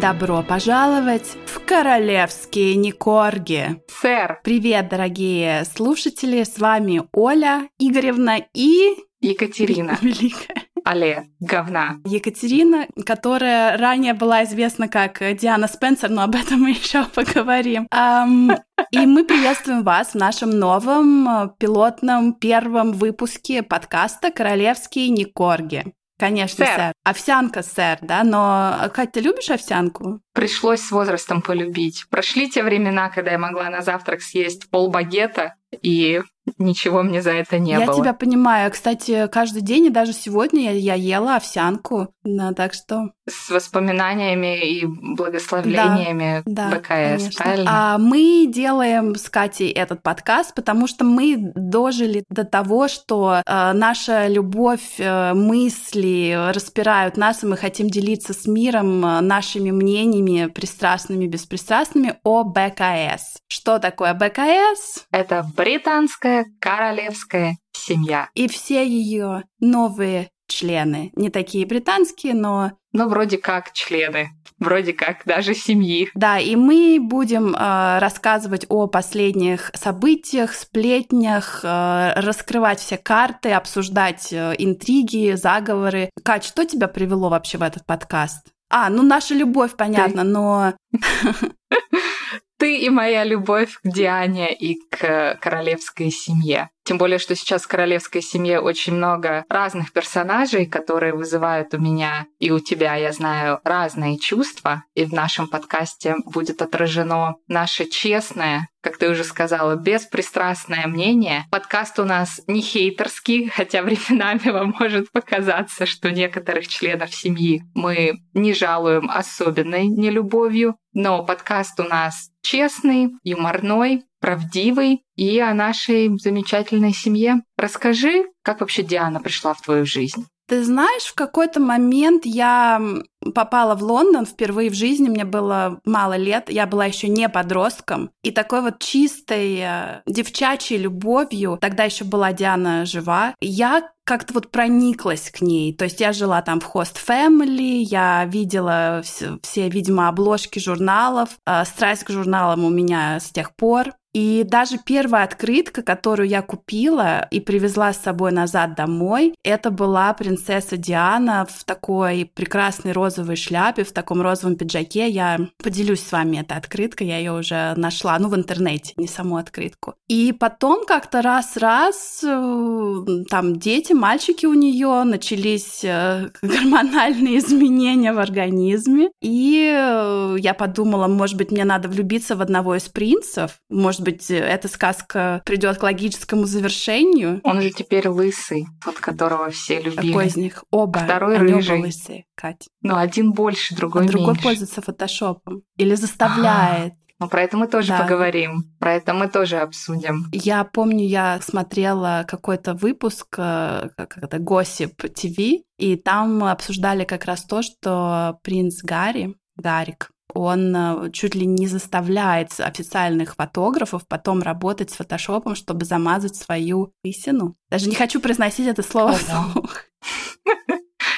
Добро пожаловать в королевские Никорги. Сэр. Привет, дорогие слушатели, с вами Оля Игоревна и... Екатерина. Великая. Але, говна. Екатерина, которая ранее была известна как Диана Спенсер, но об этом мы еще поговорим. Um, и мы приветствуем вас в нашем новом э, пилотном первом выпуске подкаста «Королевские Никорги». Конечно, сэр. сэр. Овсянка, сэр, да? Но, Катя, ты любишь овсянку? Пришлось с возрастом полюбить. Прошли те времена, когда я могла на завтрак съесть пол багета и ничего мне за это не я было. Я тебя понимаю. Кстати, каждый день и даже сегодня я, я ела овсянку, да, так что... С воспоминаниями и благословлениями да, БКС, конечно. правильно? А мы делаем с Катей этот подкаст, потому что мы дожили до того, что э, наша любовь, э, мысли распирают нас, и мы хотим делиться с миром э, нашими мнениями, пристрастными, беспристрастными, о БКС. Что такое БКС? Это британская королевская семья. И все ее новые члены. Не такие британские, но... Ну, вроде как члены. Вроде как даже семьи. Да, и мы будем э, рассказывать о последних событиях, сплетнях, э, раскрывать все карты, обсуждать э, интриги, заговоры. Кать, что тебя привело вообще в этот подкаст? А, ну наша любовь, понятно, Ты... но... Ты и моя любовь к Диане и к королевской семье. Тем более, что сейчас в королевской семье очень много разных персонажей, которые вызывают у меня и у тебя, я знаю, разные чувства. И в нашем подкасте будет отражено наше честное, как ты уже сказала, беспристрастное мнение. Подкаст у нас не хейтерский, хотя временами вам может показаться, что некоторых членов семьи мы не жалуем особенной нелюбовью. Но подкаст у нас честный, юморной, правдивый и о нашей замечательной семье. Расскажи, как вообще Диана пришла в твою жизнь? Ты знаешь, в какой-то момент я попала в Лондон впервые в жизни, мне было мало лет, я была еще не подростком, и такой вот чистой э, девчачьей любовью, тогда еще была Диана жива, я как-то вот прониклась к ней. То есть я жила там в хост family, я видела все, все видимо, обложки журналов. Э, страсть к журналам у меня с тех пор. И даже первая открытка, которую я купила и привезла с собой назад домой, это была принцесса Диана в такой прекрасной розовой шляпе, в таком розовом пиджаке. Я поделюсь с вами этой открыткой, я ее уже нашла, ну, в интернете, не саму открытку. И потом как-то раз-раз э, там дети, мальчики у нее, начались э, гормональные изменения в организме. И э, я подумала, может быть, мне надо влюбиться в одного из принцев, может может быть, эта сказка придет к логическому завершению. Он же теперь лысый, тот, которого все любили. Какой из них? Оба. Второй Они рыжий. Оба лысые, Кать. Ну, один больше, другой а другой меньше. пользуется фотошопом. Или заставляет. Ну, про это мы тоже да. поговорим. Про это мы тоже обсудим. Я помню, я смотрела какой-то выпуск, э, как это, Gossip TV, и там обсуждали как раз то, что принц Гарри, Гарик, он э, чуть ли не заставляет официальных фотографов потом работать с фотошопом, чтобы замазать свою истину. Даже не хочу произносить это слово вслух.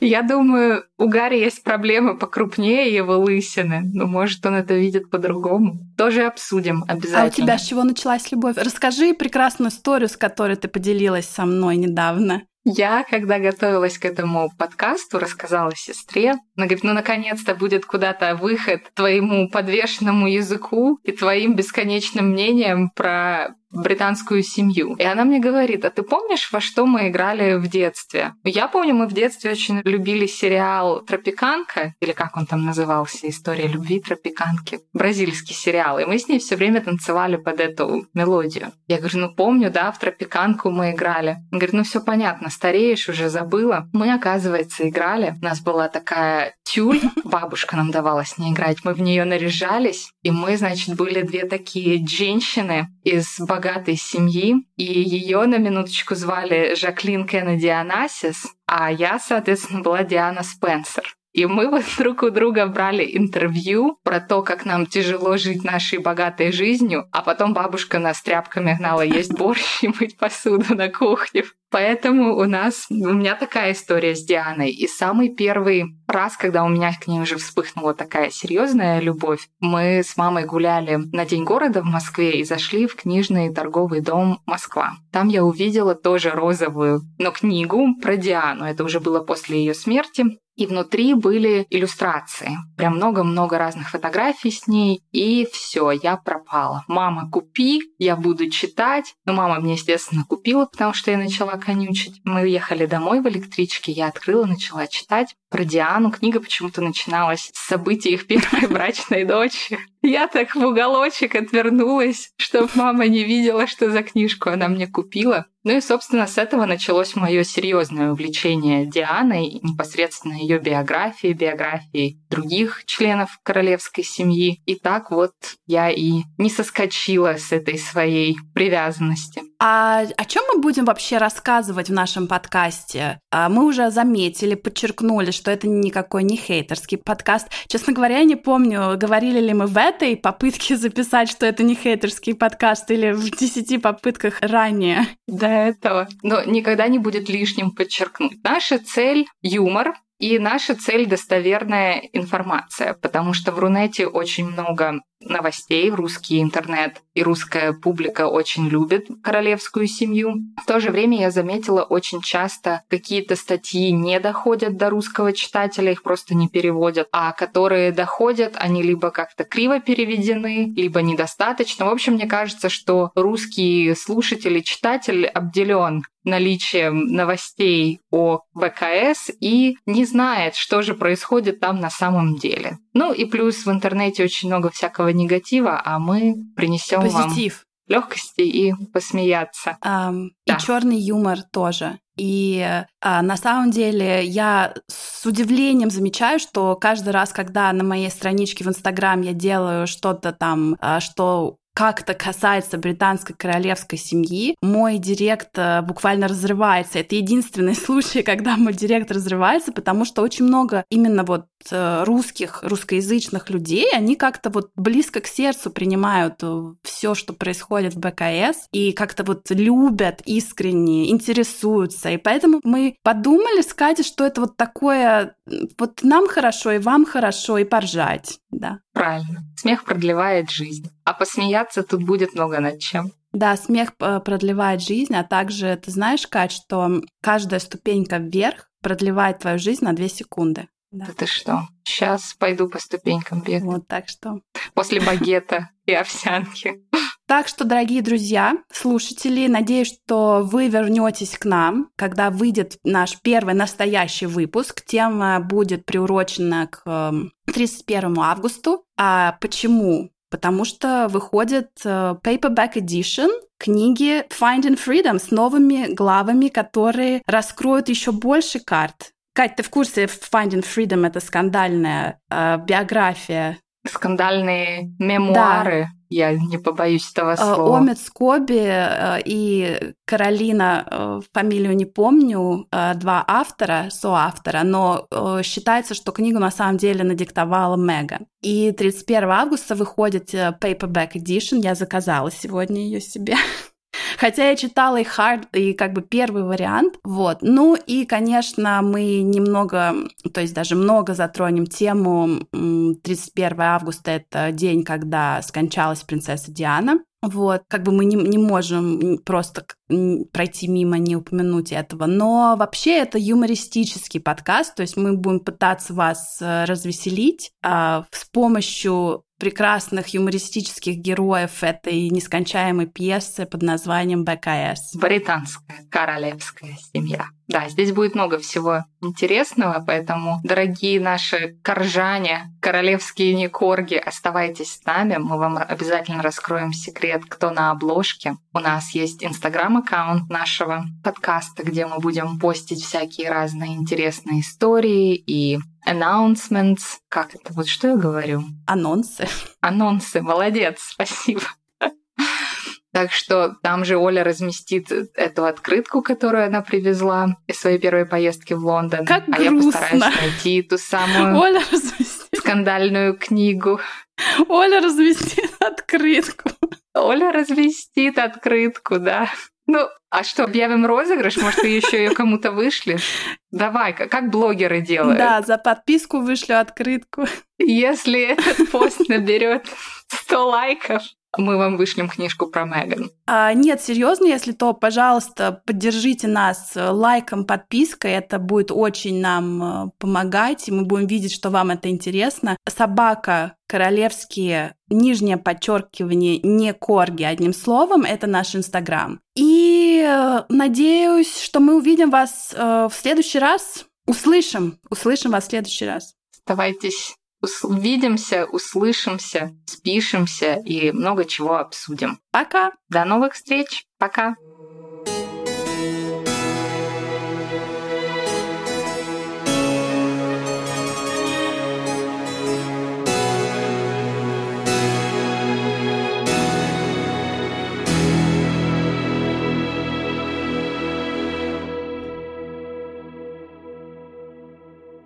Я думаю, у Гарри есть проблемы покрупнее его лысины. но может, он это видит по-другому. Тоже обсудим обязательно. А у тебя с чего началась любовь? Расскажи прекрасную историю, с которой ты поделилась со мной недавно. Я, когда готовилась к этому подкасту, рассказала сестре. Она говорит, ну, наконец-то будет куда-то выход твоему подвешенному языку и твоим бесконечным мнением про британскую семью. И она мне говорит, а ты помнишь, во что мы играли в детстве? Я помню, мы в детстве очень любили сериал «Тропиканка», или как он там назывался, «История любви тропиканки», бразильский сериал, и мы с ней все время танцевали под эту мелодию. Я говорю, ну помню, да, в «Тропиканку» мы играли. Он говорит, ну все понятно, стареешь, уже забыла. Мы, оказывается, играли. У нас была такая тюль, бабушка нам давала с ней играть, мы в нее наряжались, и мы, значит, были две такие женщины из богатой семьи, и ее на минуточку звали Жаклин Кеннеди Анасис, а я, соответственно, была Диана Спенсер. И мы вот друг у друга брали интервью про то, как нам тяжело жить нашей богатой жизнью, а потом бабушка нас тряпками гнала есть борщ и мыть посуду на кухне. Поэтому у нас, у меня такая история с Дианой. И самый первый раз, когда у меня к ней уже вспыхнула такая серьезная любовь, мы с мамой гуляли на День города в Москве и зашли в книжный торговый дом Москва. Там я увидела тоже розовую, но книгу про Диану. Это уже было после ее смерти. И внутри были иллюстрации. Прям много-много разных фотографий с ней. И все, я пропала. Мама, купи, я буду читать. Но мама мне, естественно, купила, потому что я начала конючить. Мы уехали домой в электричке, я открыла, начала читать про Диану. Книга почему-то начиналась с событий их первой брачной дочери. Я так в уголочек отвернулась, чтобы мама не видела, что за книжку она мне купила. Ну и, собственно, с этого началось мое серьезное увлечение Дианой, непосредственно ее биографией, биографией других членов королевской семьи. И так вот я и не соскочила с этой своей привязанности. А о чем мы будем вообще рассказывать в нашем подкасте? А, мы уже заметили, подчеркнули, что это никакой не хейтерский подкаст. Честно говоря, я не помню, говорили ли мы в этой попытке записать, что это не хейтерский подкаст или в десяти попытках ранее. До этого. Но никогда не будет лишним подчеркнуть. Наша цель — юмор, и наша цель — достоверная информация, потому что в Рунете очень много новостей, русский интернет и русская публика очень любит королевскую семью. В то же время я заметила очень часто какие-то статьи не доходят до русского читателя, их просто не переводят, а которые доходят, они либо как-то криво переведены, либо недостаточно. В общем, мне кажется, что русский слушатель и читатель обделен наличием новостей о ВКС и не знает, что же происходит там на самом деле. Ну и плюс в интернете очень много всякого негатива, а мы принесем Позитив. вам легкости и посмеяться. Um, да. И черный юмор тоже. И а, на самом деле я с удивлением замечаю, что каждый раз, когда на моей страничке в Инстаграм я делаю что-то там, а, что как-то касается британской королевской семьи, мой директ э, буквально разрывается. Это единственный случай, когда мой директ разрывается, потому что очень много именно вот э, русских, русскоязычных людей, они как-то вот близко к сердцу принимают э, все, что происходит в БКС, и как-то вот любят искренне, интересуются. И поэтому мы подумали с Катей, что это вот такое, вот нам хорошо, и вам хорошо, и поржать, да. Правильно. Смех продлевает жизнь. А посмеяться тут будет много над чем. Да, смех э, продлевает жизнь, а также ты знаешь, Кать, что каждая ступенька вверх продлевает твою жизнь на 2 секунды. Да. да ты что? Сейчас пойду по ступенькам бегать. Вот так что. После багета и овсянки. Так что, дорогие друзья, слушатели, надеюсь, что вы вернетесь к нам, когда выйдет наш первый настоящий выпуск. Тема будет приурочена к 31 эм, августу. А почему? Потому что выходит э, Paperback Edition книги Finding Freedom с новыми главами, которые раскроют еще больше карт. Кать, ты в курсе Finding Freedom — это скандальная э, биография скандальные мемуары. Я не побоюсь этого э, слова. Омет Скоби э, и Каролина, э, фамилию не помню, два автора, соавтора, но считается, что книгу на самом деле надиктовала Мега. И 31 августа выходит Paperback Edition, я заказала сегодня ее себе. Хотя я читала и хард, и как бы первый вариант. Вот. Ну и, конечно, мы немного, то есть даже много затронем тему 31 августа. Это день, когда скончалась принцесса Диана. Вот, как бы мы не, не можем просто пройти мимо, не упомянуть этого. Но вообще это юмористический подкаст, то есть мы будем пытаться вас э, развеселить а, с помощью прекрасных юмористических героев этой нескончаемой пьесы под названием БКС. Британская королевская семья. Да, здесь будет много всего интересного, поэтому, дорогие наши коржане, королевские некорги, оставайтесь с нами. Мы вам обязательно раскроем секрет, кто на обложке. У нас есть инстаграм-аккаунт нашего подкаста, где мы будем постить всякие разные интересные истории и announcements. Как это? Вот что я говорю? Анонсы. Анонсы. Молодец, спасибо. Так что там же Оля разместит эту открытку, которую она привезла из своей первой поездки в Лондон. Как а грустно. я постараюсь найти ту самую Оля разместит. скандальную книгу. Оля разместит открытку. Оля разместит открытку, да. Ну, а что, объявим розыгрыш? Может, ты еще ее кому-то вышлешь? Давай, как блогеры делают. Да, за подписку вышлю открытку. Если этот пост наберет 100 лайков, мы вам вышлем книжку про Меган. А, нет, серьезно, если то, пожалуйста, поддержите нас лайком, подпиской. Это будет очень нам э, помогать, и мы будем видеть, что вам это интересно. Собака королевские, нижнее подчеркивание, не корги, одним словом, это наш Инстаграм. И э, надеюсь, что мы увидим вас э, в следующий раз. Услышим, услышим вас в следующий раз. Оставайтесь увидимся, услышимся, спишемся и много чего обсудим. Пока. До новых встреч. Пока.